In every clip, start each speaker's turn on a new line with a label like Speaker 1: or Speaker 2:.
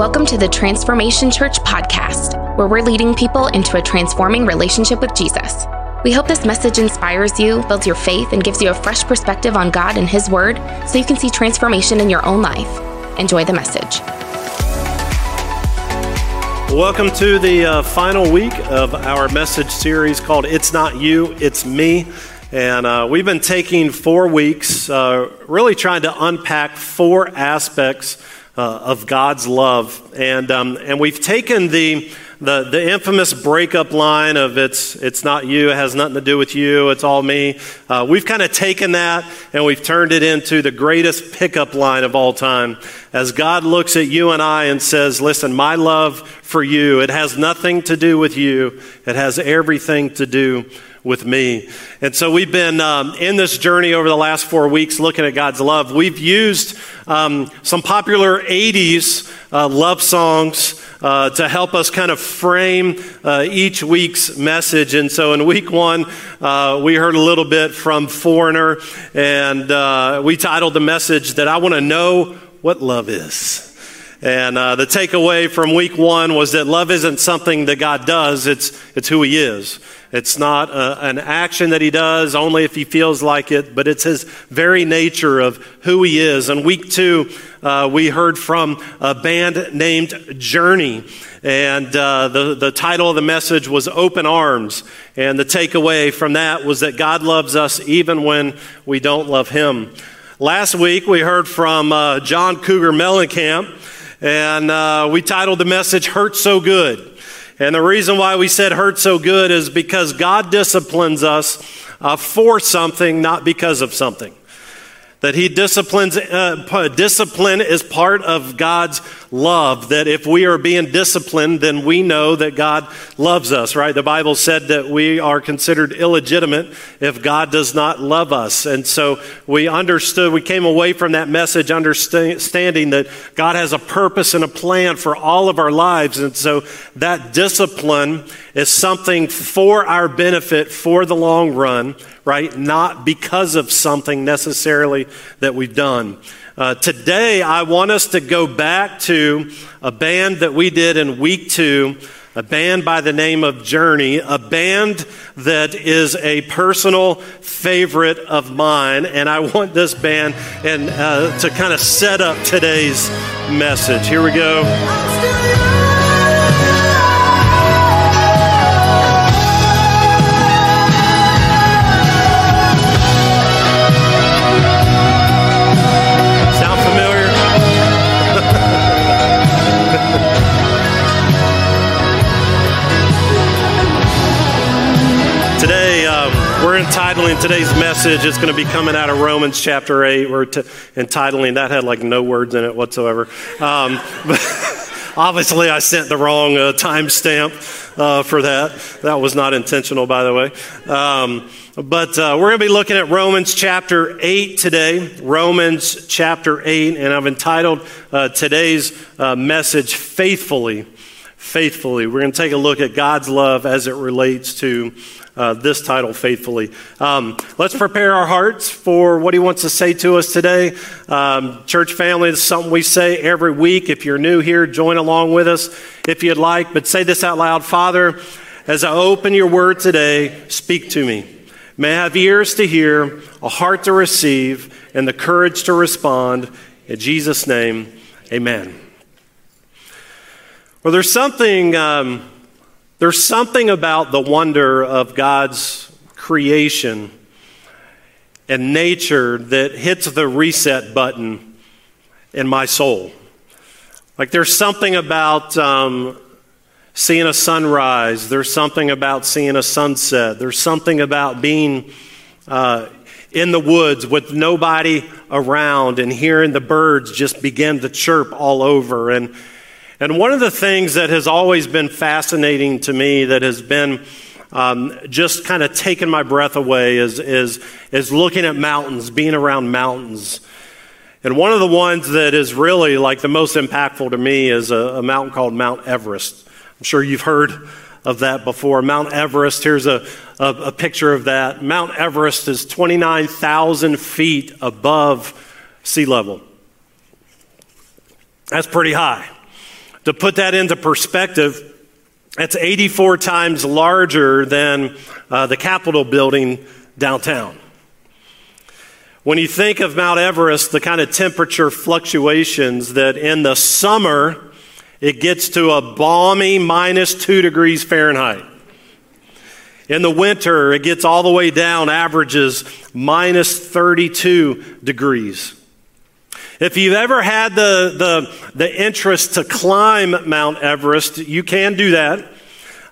Speaker 1: Welcome to the Transformation Church podcast, where we're leading people into a transforming relationship with Jesus. We hope this message inspires you, builds your faith, and gives you a fresh perspective on God and His Word so you can see transformation in your own life. Enjoy the message.
Speaker 2: Welcome to the uh, final week of our message series called It's Not You, It's Me. And uh, we've been taking four weeks, uh, really trying to unpack four aspects uh, of God's love. And, um, and we've taken the, the, the, infamous breakup line of it's, it's not you, it has nothing to do with you, it's all me. Uh, we've kind of taken that and we've turned it into the greatest pickup line of all time. As God looks at you and I and says, Listen, my love for you, it has nothing to do with you, it has everything to do with me. And so we've been um, in this journey over the last four weeks looking at God's love. We've used um, some popular 80s uh, love songs uh, to help us kind of frame uh, each week's message. And so in week one, uh, we heard a little bit from Foreigner, and uh, we titled the message that I want to know what love is. And uh, the takeaway from week one was that love isn't something that God does, it's, it's who He is. It's not a, uh, an action that he does only if he feels like it, but it's his very nature of who he is. And week two, uh, we heard from a band named Journey. And uh, the, the title of the message was Open Arms. And the takeaway from that was that God loves us even when we don't love him. Last week, we heard from uh, John Cougar Mellencamp. And uh, we titled the message Hurt So Good. And the reason why we said hurt so good is because God disciplines us uh, for something, not because of something that he disciplines uh, discipline is part of god's love that if we are being disciplined then we know that god loves us right? The bible said that we are considered illegitimate if god does not love us. And so we understood we came away from that message understanding that god has a purpose and a plan for all of our lives. And so that discipline is something for our benefit for the long run right? Not because of something necessarily that we've done. Uh, today, I want us to go back to a band that we did in week two, a band by the name of Journey, a band that is a personal favorite of mine. And I want this band and, uh, to kind of set up today's message. Here we go. Entitling today's message. It's going to be coming out of Romans chapter 8. We're t- entitling, that had like no words in it whatsoever. Um, but obviously, I sent the wrong uh, timestamp uh, for that. That was not intentional, by the way. Um, but uh, we're going to be looking at Romans chapter 8 today. Romans chapter 8. And I've entitled uh, today's uh, message, Faithfully. Faithfully. We're going to take a look at God's love as it relates to uh, this title faithfully. Um, let's prepare our hearts for what he wants to say to us today. Um, church family, is something we say every week. If you're new here, join along with us if you'd like. But say this out loud Father, as I open your word today, speak to me. May I have ears to hear, a heart to receive, and the courage to respond. In Jesus' name, amen. Well, there's something. Um, there's something about the wonder of God's creation and nature that hits the reset button in my soul. Like there's something about um, seeing a sunrise, there's something about seeing a sunset, there's something about being uh, in the woods with nobody around and hearing the birds just begin to chirp all over. And and one of the things that has always been fascinating to me, that has been um, just kind of taken my breath away, is, is, is looking at mountains, being around mountains. And one of the ones that is really like the most impactful to me is a, a mountain called Mount Everest. I'm sure you've heard of that before. Mount Everest, here's a, a, a picture of that. Mount Everest is 29,000 feet above sea level. That's pretty high. To put that into perspective, that's 84 times larger than uh, the Capitol building downtown. When you think of Mount Everest, the kind of temperature fluctuations that in the summer it gets to a balmy minus two degrees Fahrenheit. In the winter, it gets all the way down, averages minus 32 degrees. If you've ever had the, the, the interest to climb Mount Everest, you can do that.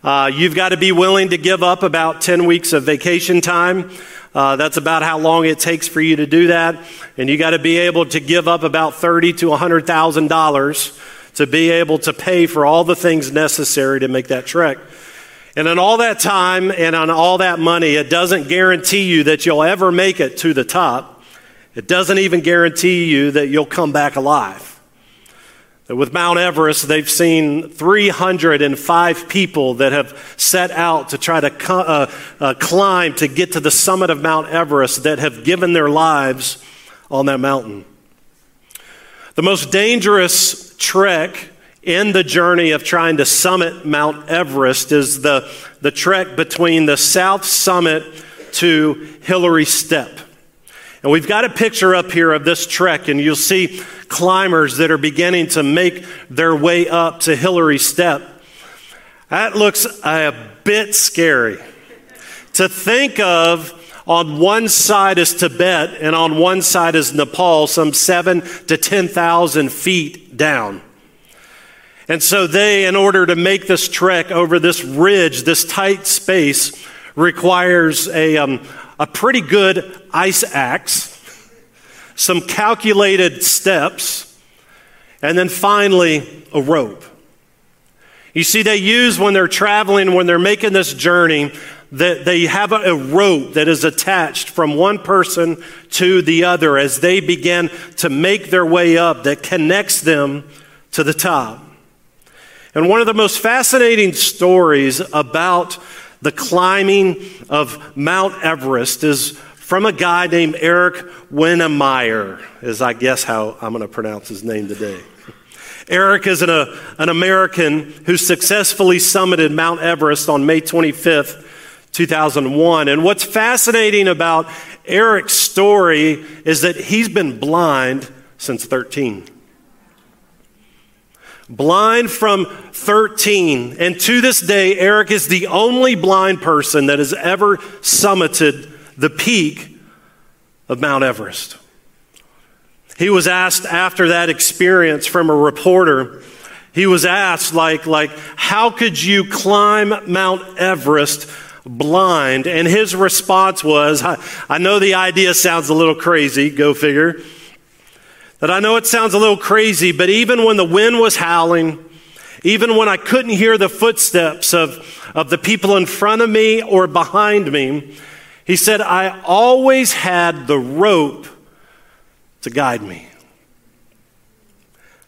Speaker 2: Uh, you've got to be willing to give up about 10 weeks of vacation time. Uh, that's about how long it takes for you to do that. And you got to be able to give up about thirty to $100,000 to be able to pay for all the things necessary to make that trek. And in all that time and on all that money, it doesn't guarantee you that you'll ever make it to the top. It doesn't even guarantee you that you'll come back alive. With Mount Everest, they've seen 305 people that have set out to try to uh, uh, climb to get to the summit of Mount Everest that have given their lives on that mountain. The most dangerous trek in the journey of trying to summit Mount Everest is the, the trek between the south summit to Hillary Step. And we've got a picture up here of this trek, and you'll see climbers that are beginning to make their way up to Hillary Step. That looks a bit scary. To think of on one side is Tibet, and on one side is Nepal, some seven to 10,000 feet down. And so they, in order to make this trek over this ridge, this tight space, requires a, um, a pretty good ice axe, some calculated steps, and then finally a rope. You see, they use when they're traveling, when they're making this journey, that they have a, rope that is attached from one person to the other as they begin to make their way up that connects them to the top. And one of the most fascinating stories about the climbing of Mount Everest is from a guy named Eric Weihenmayer, is I guess how I'm going to pronounce his name today. Eric is an, uh, an American who successfully summited Mount Everest on May 25th, 2001. And what's fascinating about Eric's story is that he's been blind since 13 blind from 13. And to this day, Eric is the only blind person that has ever summited the peak of Mount Everest. He was asked after that experience from a reporter, he was asked, like, like, how could you climb Mount Everest blind? And his response was, I, I know the idea sounds a little crazy, go figure. That I know it sounds a little crazy, but even when the wind was howling, even when I couldn't hear the footsteps of, of the people in front of me or behind me, he said, I always had the rope to guide me.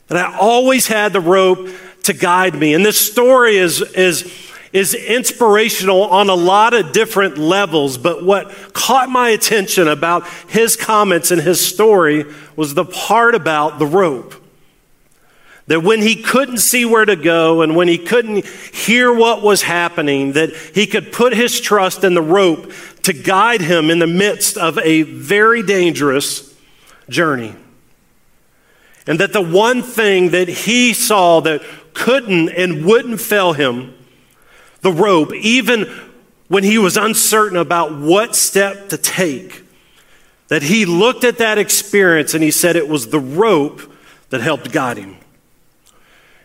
Speaker 2: That I always had the rope to guide me. And this story is, is is inspirational on a lot of different levels, but what caught my attention about his comments and his story was the part about the rope. That when he couldn't see where to go and when he couldn't hear what was happening, that he could put his trust in the rope to guide him in the midst of a very dangerous journey. And that the one thing that he saw that couldn't and wouldn't fail him the rope, even when he was uncertain about what step to take. That he looked at that experience and he said it was the rope that helped guide him.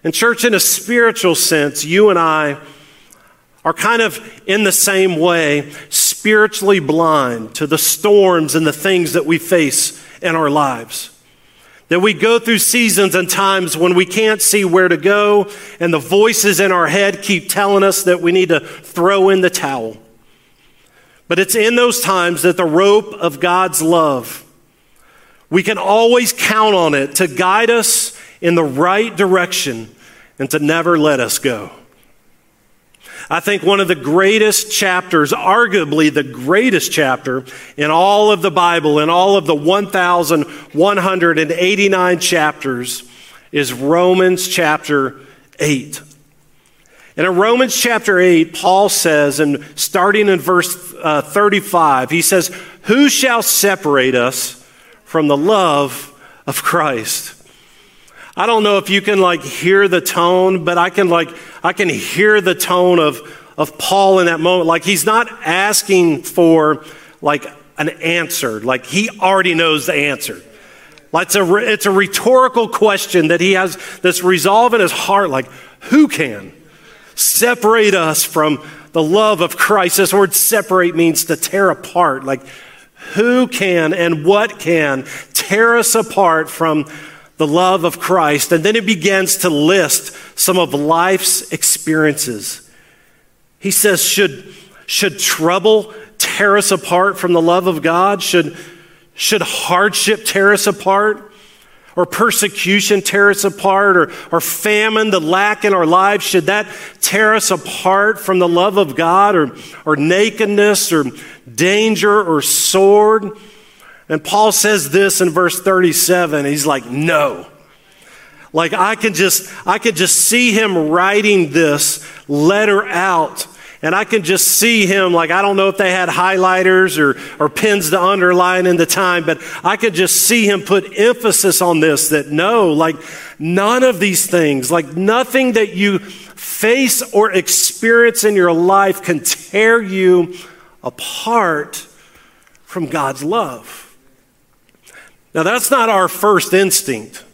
Speaker 2: And, church, in a spiritual sense, you and I are kind of in the same way, spiritually blind to the storms and the things that we face in our lives. That we go through seasons and times when we can't see where to go, and the voices in our head keep telling us that we need to throw in the towel. But it's in those times that the rope of God's love, we can always count on it to guide us in the right direction and to never let us go. I think one of the greatest chapters, arguably the greatest chapter in all of the Bible, in all of the 1,189 chapters, is Romans chapter 8. And in Romans chapter 8, Paul says, and starting in verse uh, 35, he says, Who shall separate us from the love of Christ? I don't know if you can like hear the tone, but I can like, I can hear the tone of, of Paul in that moment. Like he's not asking for like an answer. Like he already knows the answer. Like it's a, it's a rhetorical question that he has this resolve in his heart. Like, who can separate us from the love of Christ? This word separate means to tear apart. Like, who can and what can tear us apart from the love of Christ? And then he begins to list some of life's experiences. He says, should, should trouble tear us apart from the love of God? Should, should hardship tear us apart? Or persecution tear us apart? Or, or famine, the lack in our lives, should that tear us apart from the love of God? Or, or nakedness, or danger, or sword? And Paul says this in verse 37. He's like, no. Like I can just, I could just see him writing this letter out and I can just see him, like, I don't know if they had highlighters or, or pens to underline in the time, but I could just see him put emphasis on this that no, like, none of these things, like, nothing that you face or experience in your life can tear you apart from God's love. Now, that's not our first instinct.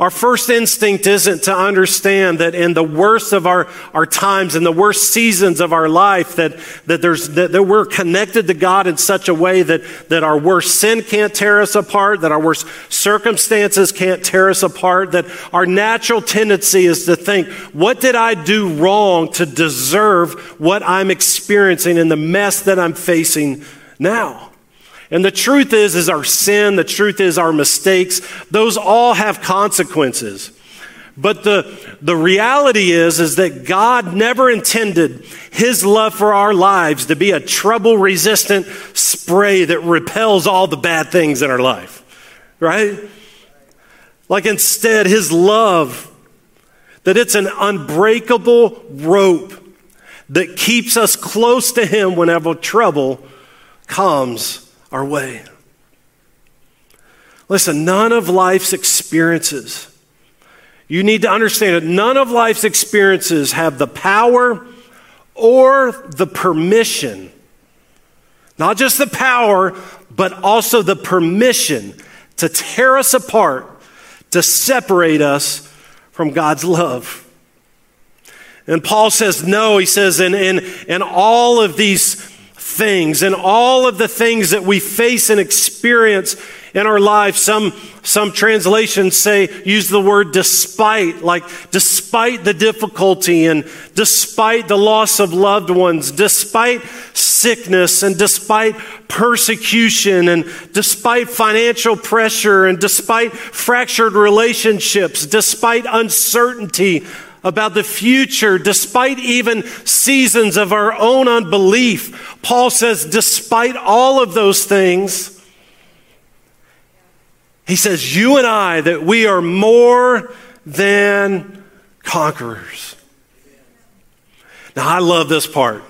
Speaker 2: Our first instinct isn't to understand that in the worst of our, our times, in the worst seasons of our life, that, that, there's, that, that we're connected to God in such a way that, that our worst sin can't tear us apart, that our worst circumstances can't tear us apart, that our natural tendency is to think, what did I do wrong to deserve what I'm experiencing in the mess that I'm facing now? And the truth is, is our sin, the truth is our mistakes, those all have consequences. But the, the reality is, is that God never intended His love for our lives to be a trouble resistant spray that repels all the bad things in our life. Right? Like instead, His love, that it's an unbreakable rope that keeps us close to Him whenever trouble comes our way. Listen, none of life's experiences, you need to understand that none of life's experiences have the power or the permission, not just the power, but also the permission to tear us apart, to separate us from God's love. And Paul says, no, he says, in, in, in all of these things and all of the things that we face and experience in our lives. Some, some translations say, use the word despite, like despite the difficulty and despite the loss of loved ones, despite sickness and despite persecution and despite financial pressure and despite fractured relationships, despite uncertainty, about the future, despite even seasons of our own unbelief. Paul says, despite all of those things, he says, You and I, that we are more than conquerors. Now, I love this part.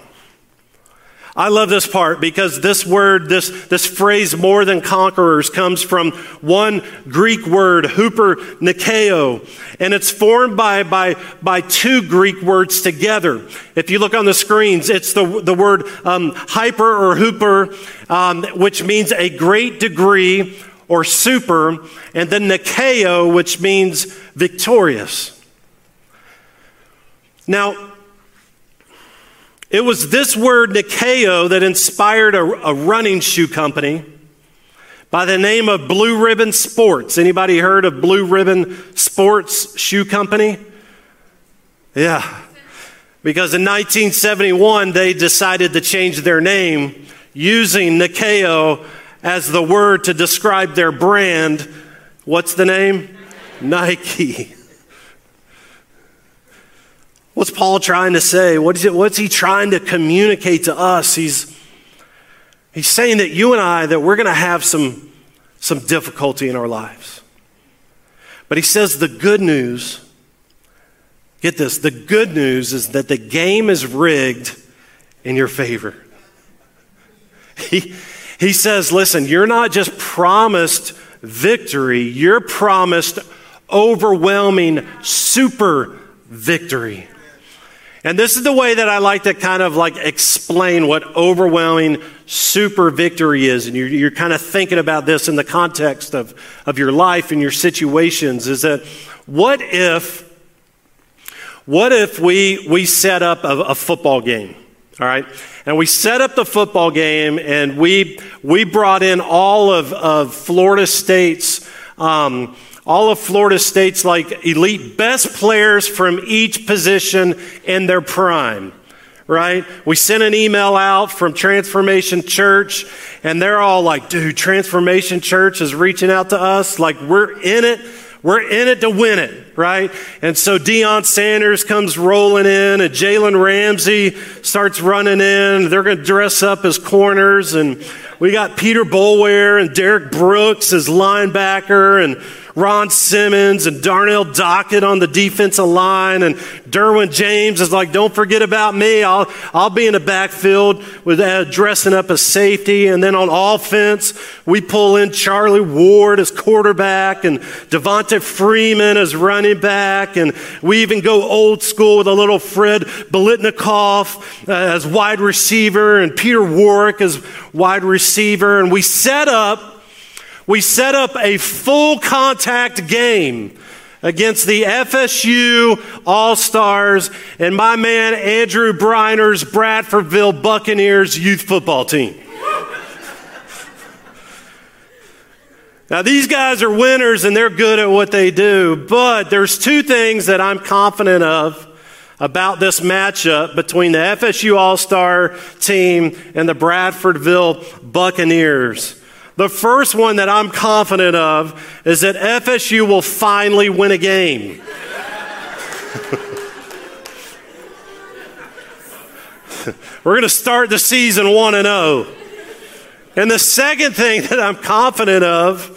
Speaker 2: I love this part because this word, this, this phrase, more than conquerors, comes from one Greek word, hooper nikeo, and it's formed by, by, by two Greek words together. If you look on the screens, it's the, the word um, hyper or hooper, um, which means a great degree or super, and then nikeo, which means victorious. Now, it was this word, Nikeo, that inspired a, a, running shoe company by the name of Blue Ribbon Sports. Anybody heard of Blue Ribbon Sports Shoe Company? Yeah. Because in 1971, they decided to change their name using Nikeo as the word to describe their brand. What's the name? Nike. What's Paul trying to say? What is it, what's he trying to communicate to us? He's, he's saying that you and I, that we're going to have some, some difficulty in our lives. But he says the good news Get this the good news is that the game is rigged in your favor. He, he says, listen, you're not just promised victory, you're promised overwhelming super victory. And this is the way that I like to kind of like explain what overwhelming super victory is. And you're, you're kind of thinking about this in the context of, of your life and your situations is that what if, what if we, we set up a, a football game? All right. And we set up the football game and we, we brought in all of, of Florida State's, um, all of Florida State's like elite best players from each position in their prime. Right? We sent an email out from Transformation Church and they're all like, dude, Transformation Church is reaching out to us. Like, we're in it we're in it to win it, right? And so Deion Sanders comes rolling in, and Jalen Ramsey starts running in. They're going to dress up as corners, and we got Peter Boulware and Derrick Brooks as linebacker, and Ron Simmons and Darnell Dockett on the defensive line, and Derwin James is like, "Don't forget about me. I'll I'll be in the backfield with uh, dressing up as safety." And then on offense, we pull in Charlie Ward as quarterback and Devonta Freeman as running back, and we even go old school with a little Fred Biletnikoff uh, as wide receiver and Peter Warrick as wide receiver, and we set up we set up a full contact game against the FSU All Stars and my man Andrew Briner's Bradfordville Buccaneers youth football team. Now, these guys are winners and they're good at what they do, but there's two things that I'm confident of about this matchup between the FSU All Star team and the Bradfordville Buccaneers. The first one that I'm confident of is that FSU will finally win a game. We're going to start the season 1 and 0. And the second thing that I'm confident of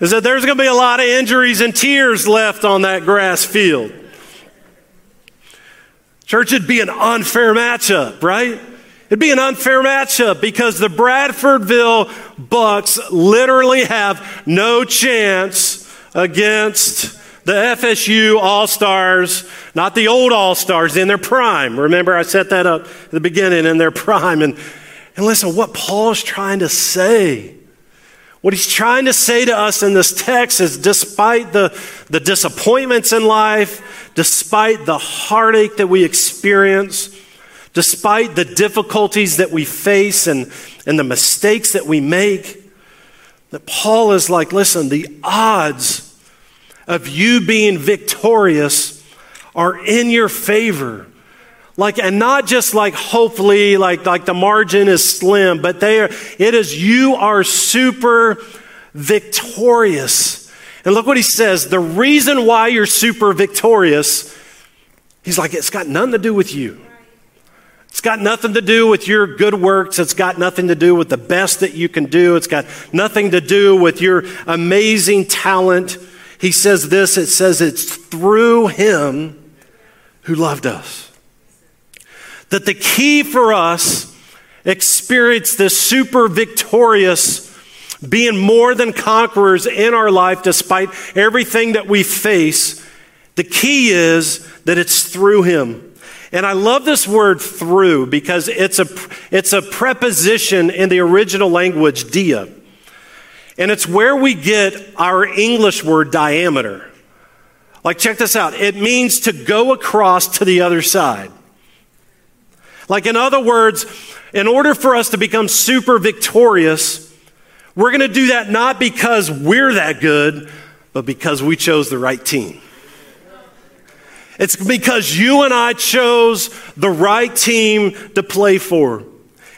Speaker 2: is that there's going to be a lot of injuries and tears left on that grass field. Church, it'd be an unfair matchup, right? It'd be an unfair matchup because the Bradfordville Bucks literally have no chance against the FSU All Stars, not the old All Stars in their prime. Remember, I set that up at the beginning in their prime. And, and listen, what Paul's trying to say, what he's trying to say to us in this text is despite the, the disappointments in life, despite the heartache that we experience, despite the difficulties that we face and, and the mistakes that we make, that Paul is like, listen, the odds of you being victorious are in your favor. Like, and not just like hopefully, like, like the margin is slim, but they are, it is you are super victorious. And look what he says the reason why you're super victorious, he's like, it's got nothing to do with you. It's got nothing to do with your good works. It's got nothing to do with the best that you can do. It's got nothing to do with your amazing talent. He says this it says it's through him who loved us. That the key for us experience this super victorious being more than conquerors in our life despite everything that we face. The key is that it's through him. And I love this word through because it's a, it's a preposition in the original language, dia. And it's where we get our English word diameter. Like, check this out. It means to go across to the other side. Like, in other words, in order for us to become super victorious, we're going to do that not because we're that good, but because we chose the right team. It's because you and I chose the right team to play for.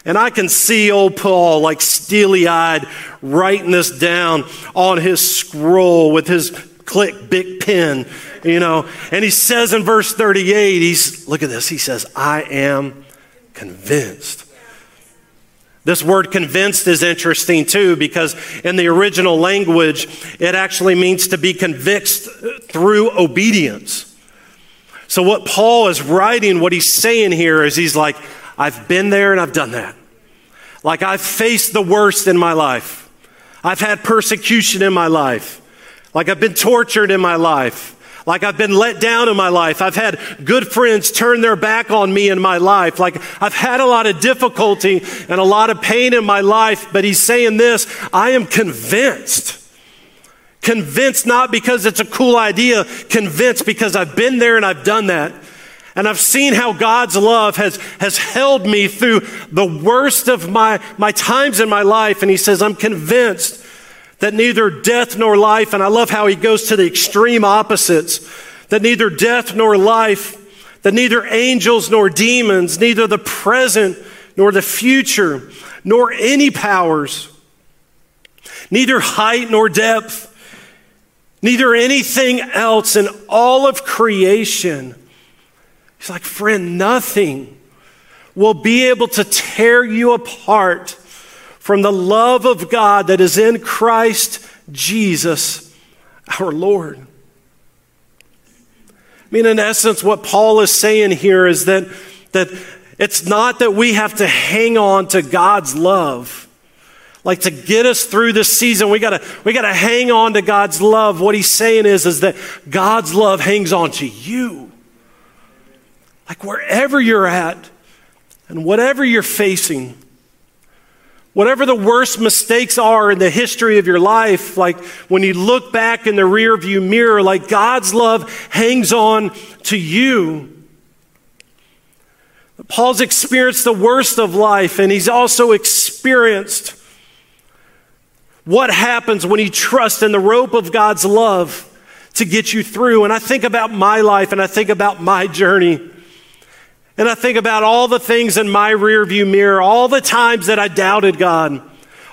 Speaker 2: And I can see old Paul like steely eyed writing this down on his scroll with his click big pen, you know. And he says in verse 38, he's, look at this, he says, I am convinced. This word convinced is interesting too because in the original language, it actually means to be convinced through obedience. So, what Paul is writing, what he's saying here is he's like, I've been there and I've done that. Like, I've faced the worst in my life. I've had persecution in my life. Like, I've been tortured in my life. Like I've been let down in my life. I've had good friends turn their back on me in my life. Like I've had a lot of difficulty and a lot of pain in my life. But he's saying this I am convinced. Convinced not because it's a cool idea, convinced because I've been there and I've done that. And I've seen how God's love has, has held me through the worst of my, my times in my life. And he says, I'm convinced that neither death nor life, and I love how he goes to the extreme opposites, that neither death nor life, that neither angels nor demons, neither the present nor the future, nor any powers, neither height nor depth, neither anything else in all of creation. He's like, friend, nothing will be able to tear you apart from the love of God that is in Christ Jesus our Lord. I mean, in essence, what Paul is saying here is that, that it's not that we have to hang on to God's love. Like to get us through this season, we gotta, we gotta hang on to God's love. What he's saying is, is that God's love hangs on to you. Like wherever you're at and whatever you're facing, Whatever the worst mistakes are in the history of your life, like when you look back in the rearview mirror, like God's love hangs on to you. Paul's experienced the worst of life, and he's also experienced what happens when you trust in the rope of God's love to get you through. And I think about my life and I think about my journey. And I think about all the things in my rearview mirror, all the times that I doubted God,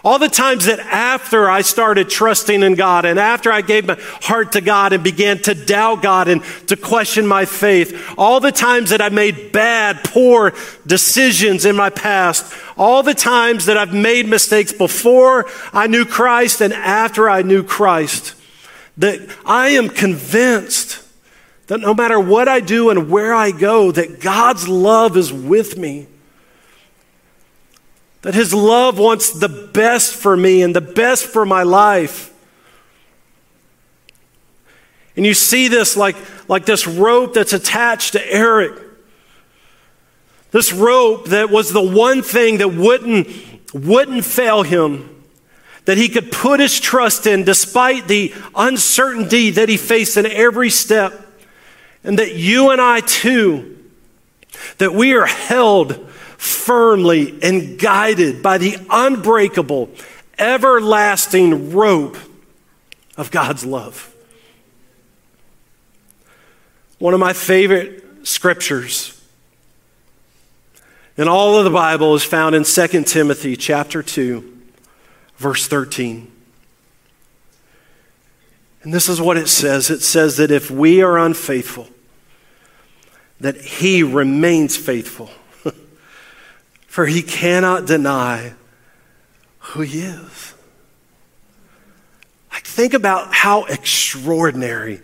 Speaker 2: all the times that after I started trusting in God and after I gave my heart to God and began to doubt God and to question my faith, all the times that I made bad, poor decisions in my past, all the times that I've made mistakes before I knew Christ and after I knew Christ, that I am convinced that no matter what I do and where I go, that God's love is with me. That His love wants the best for me and the best for my life. And you see this like, like this rope that's attached to Eric. This rope that was the one thing that wouldn't, wouldn't fail him, that he could put his trust in despite the uncertainty that he faced in every step. And that you and I too, that we are held firmly and guided by the unbreakable, everlasting rope of God's love. One of my favorite scriptures in all of the Bible is found in 2 Timothy chapter 2, verse 13. And this is what it says it says that if we are unfaithful, that he remains faithful, for he cannot deny who he is. Like, think about how extraordinary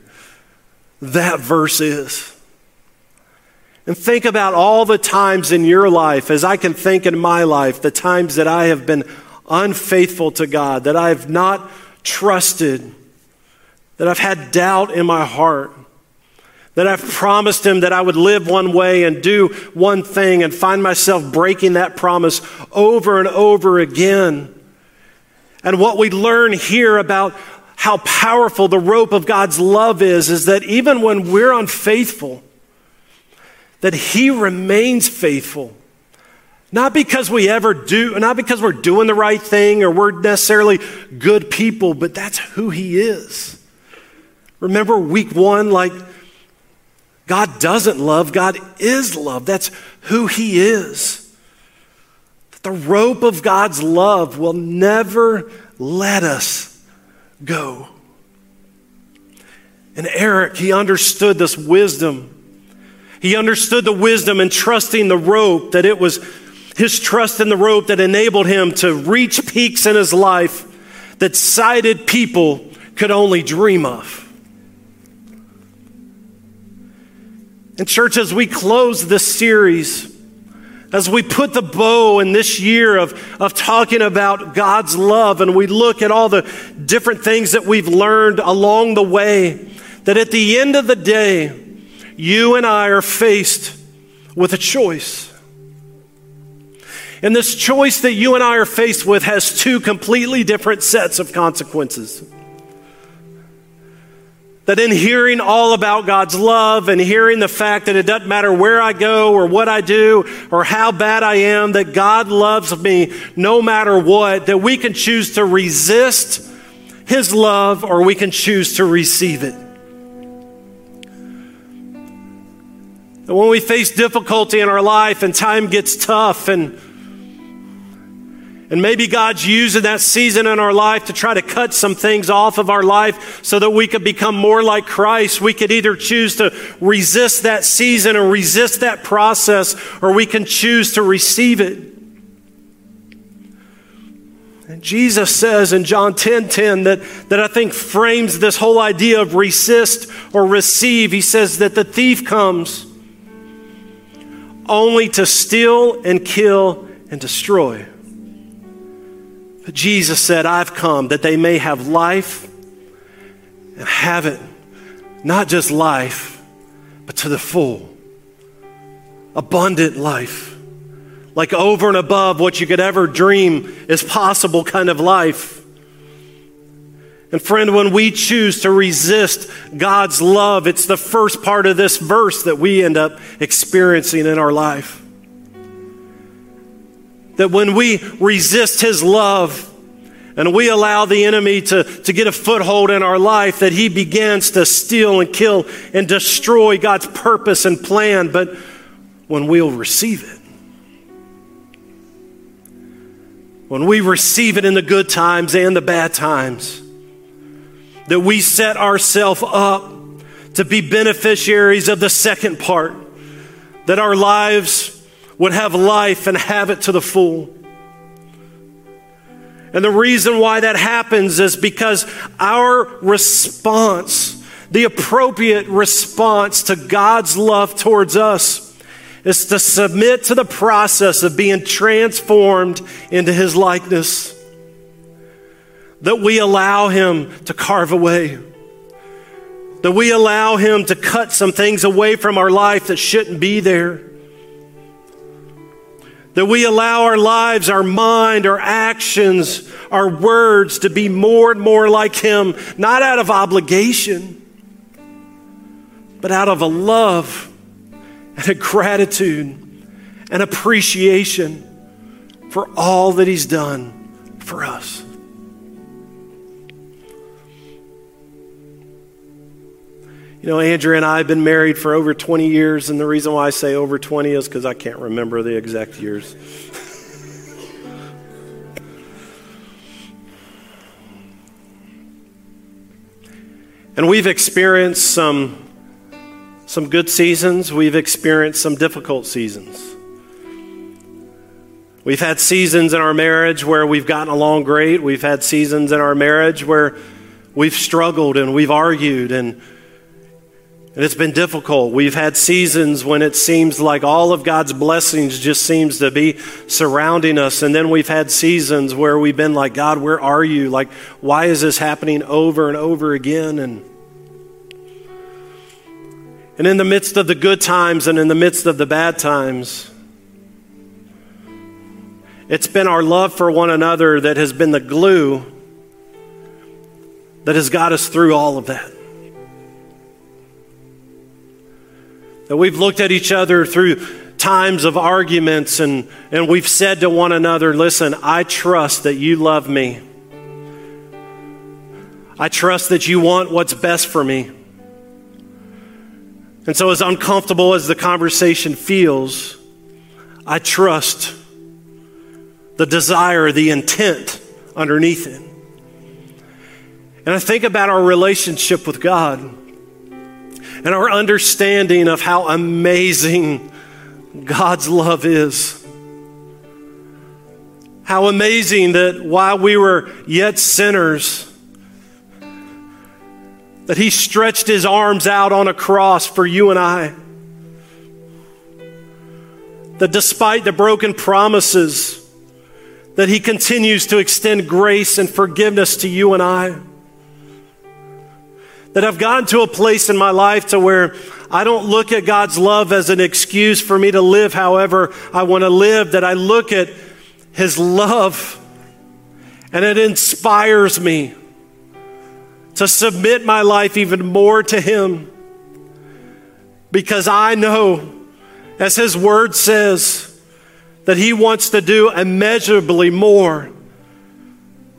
Speaker 2: that verse is. And think about all the times in your life, as I can think in my life, the times that I have been unfaithful to God, that I have not trusted that I've had doubt in my heart, that I've promised Him that I would live one way and do one thing and find myself breaking that promise over and over again. And what we learn here about how powerful the rope of God's love is, is that even when we're unfaithful, that He remains faithful. Not because we ever do, not because we're doing the right thing or we're necessarily good people, but that's who He is. Remember week one, like God doesn't love, God is love. That's who He is. The rope of God's love will never let us go. And Eric, he understood this wisdom. He understood the wisdom in trusting the rope, that it was his trust in the rope that enabled him to reach peaks in his life that sighted people could only dream of. And, church, as we close this series, as we put the bow in this year of, of talking about God's love and we look at all the different things that we've learned along the way, that at the end of the day, you and I are faced with a choice. And this choice that you and I are faced with has two completely different sets of consequences. That in hearing all about God's love and hearing the fact that it doesn't matter where I go or what I do or how bad I am, that God loves me no matter what, that we can choose to resist His love or we can choose to receive it. That when we face difficulty in our life and time gets tough and and maybe God's using that season in our life to try to cut some things off of our life so that we could become more like Christ. We could either choose to resist that season and resist that process, or we can choose to receive it. And Jesus says in John 10 10 that, that I think frames this whole idea of resist or receive. He says that the thief comes only to steal and kill and destroy. Jesus said, I've come that they may have life and have it, not just life, but to the full. Abundant life. Like over and above what you could ever dream is possible kind of life. And friend, when we choose to resist God's love, it's the first part of this verse that we end up experiencing in our life. That when we resist His love and we allow the enemy to, to get a foothold in our life, that he begins to steal and kill and destroy God's purpose and plan. But when we'll receive it, when we receive it in the good times and the bad times, that we set ourselves up to be beneficiaries of the second part, that our lives would have life and have it to the full. And the reason why that happens is because our response, the appropriate response to God's love towards us, is to submit to the process of being transformed into His likeness. That we allow Him to carve away. That we allow Him to cut some things away from our life that shouldn't be there that we allow our lives, our mind, our actions, our words to be more and more like Him, not out of obligation, but out of a love and a gratitude and appreciation for all that He's done for us. You know, Andrea and I have been married for over 20 years, and the reason why I say over 20 is because I can't remember the exact years. and we've experienced some, some good seasons, we've experienced some difficult seasons. We've had seasons in our marriage where we've gotten along great. We've had seasons in our marriage where we've struggled and we've argued and and it's been difficult. We've had seasons when it seems like all of God's blessings just seems to be surrounding us. And then we've had seasons where we've been like, God, where are you? Like, why is this happening over and over again? And and in the midst of the good times and in the midst of the bad times, it's been our love for one another that has been the glue that has got us through all of that. That we've looked at each other through times of arguments and, and we've said to one another, listen, I trust that you love me. I trust that you want what's best for me. And so, as uncomfortable as the conversation feels, I trust the desire, the intent underneath it. And I think about our relationship with God and our understanding of how amazing God's love is. How amazing that while we were yet sinners, that he stretched his arms out on a cross for you and I. that despite the broken promises, that He continues to extend grace and forgiveness to you and I. That I've gotten to a place in my life to where I don't look at God's love as an excuse for me to live however I want to live, that I look at His love and it inspires me to submit my life even more to Him because I know, as His Word says, that He wants to do immeasurably more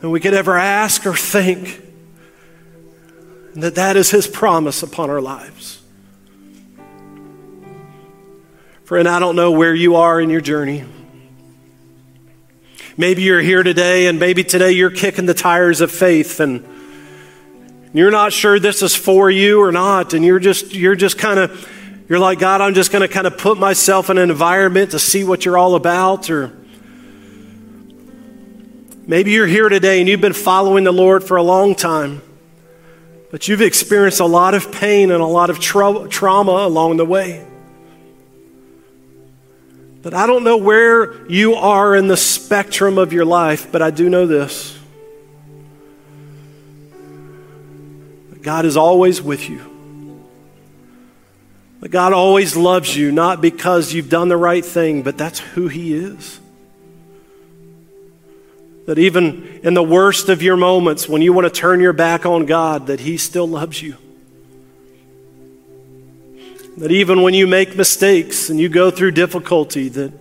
Speaker 2: than we could ever ask or think. And that that is His promise upon our lives. Friend, I don't know where you are in your journey. Maybe you're here today, and maybe today you're kicking the tires of faith, and you're not sure this is for you or not, and you're just you're just kind of you're like, God, I'm just going to kind of put myself in an environment to see what you're all about. Or maybe you're here today and you've been following the Lord for a long time, but you've experienced a lot of pain and a lot of tra- trauma along the way. But I don't know where you are in the spectrum of your life, but I do know this God is always with you. God always loves you, not because you've done the right thing, but that's who He is. That even in the worst of your moments, when you want to turn your back on God, that He still loves you. That even when you make mistakes and you go through difficulty, that,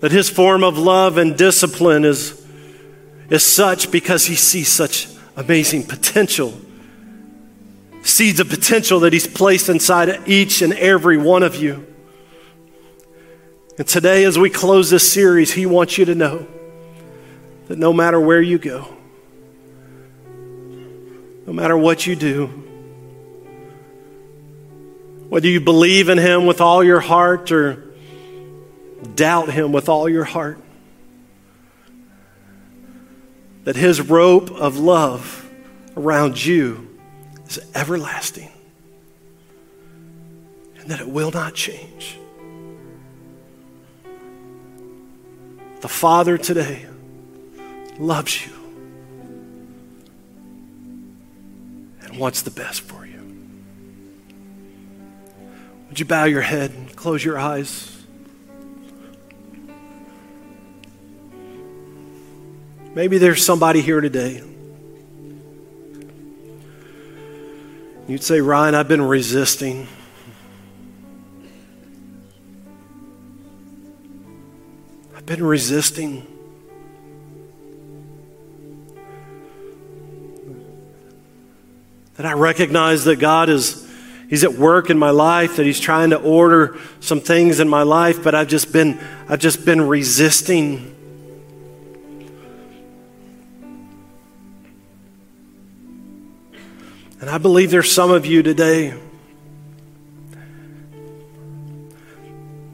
Speaker 2: that His form of love and discipline is, is such because He sees such amazing potential seeds of potential that He's placed inside each and every one of you. And today, as we close this series, He wants you to know that no matter where you go, no matter what you do, whether you believe in Him with all your heart or doubt Him with all your heart, that His rope of love around you is everlasting and that it will not change. The Father today loves you and wants the best for you. Would you bow your head and close your eyes? Maybe there's somebody here today You'd say, Ryan, I've been resisting. I've been resisting. That I recognize that God is He's at work in my life, that He's trying to order some things in my life, but I've just been I've just been resisting. And I believe there's some of you today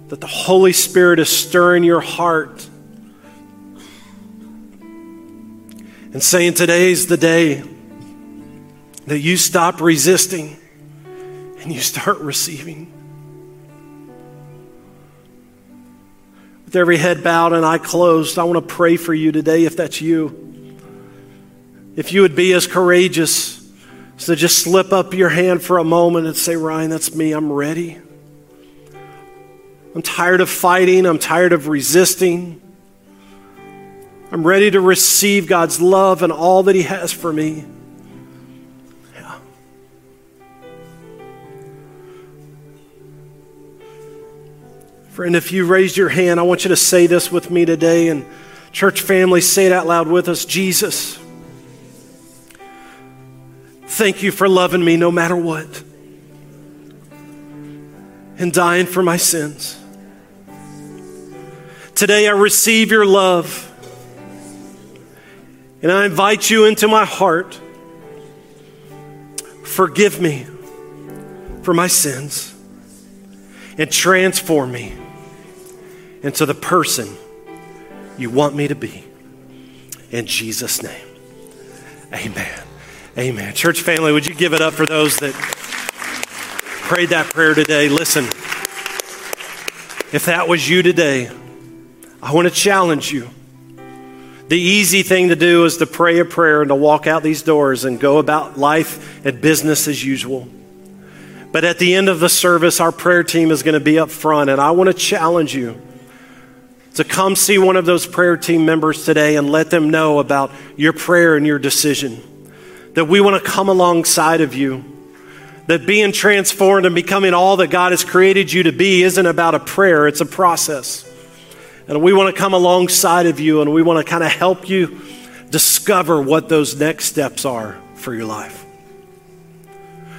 Speaker 2: that the Holy Spirit is stirring your heart and saying, Today's the day that you stop resisting and you start receiving. With every head bowed and eye closed, I want to pray for you today if that's you. If you would be as courageous to just slip up your hand for a moment and say, Ryan, that's me. I'm ready. I'm tired of fighting. I'm tired of resisting. I'm ready to receive God's love and all that He has for me. Friend, if you raised your hand, I want you to say this with me today. And church family, say it out loud with us Jesus. Thank you for loving me no matter what and dying for my sins. Today I receive your love and I invite you into my heart. Forgive me for my sins and transform me into the person you want me to be. In Jesus' name, amen. Amen. Church family, would you give it up for those that prayed that prayer today? Listen, If that was you today, I want to challenge you. The easy thing to do is to pray a prayer and to walk out these doors and go about life and business as usual. But at the end of the service, our prayer team is going to be up front, and I want to challenge you to come see one of those prayer team members today and let them know about your prayer and your decision. That we want to come alongside of you. That being transformed and becoming all that God has created you to be isn't about a prayer, it's a process. And we want to come alongside of you and we want to kind of help you discover what those next steps are for your life.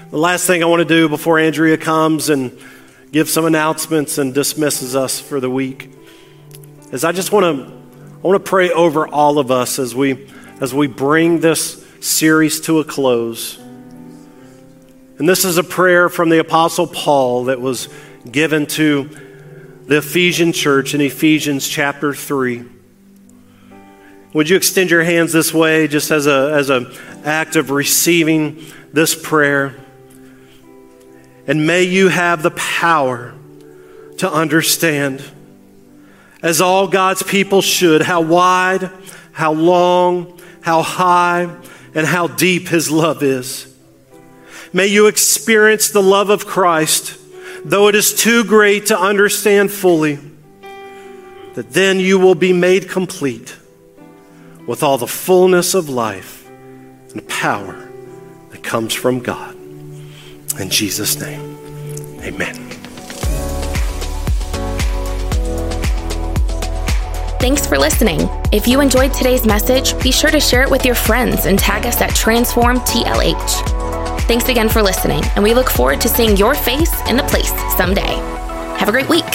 Speaker 2: The last thing I want to do before Andrea comes and gives some announcements and dismisses us for the week is I just want to I want to pray over all of us as we as we bring this series to a close. And this is a prayer from the apostle Paul that was given to the Ephesian church in Ephesians chapter 3. Would you extend your hands this way just as a as an act of receiving this prayer? And may you have the power to understand, as all God's people should, how wide, how long, how high, and how deep His love is. May you experience the love of Christ though it is too great to understand fully, that then you will be made complete with all the fullness of life and power that comes from God. In Jesus' name, amen.
Speaker 1: Thanks for listening. If you enjoyed today's message, be sure to share it with your friends and tag us at TransformTLH. Thanks again for listening, and we look forward to seeing your face in the place someday. Have a great week.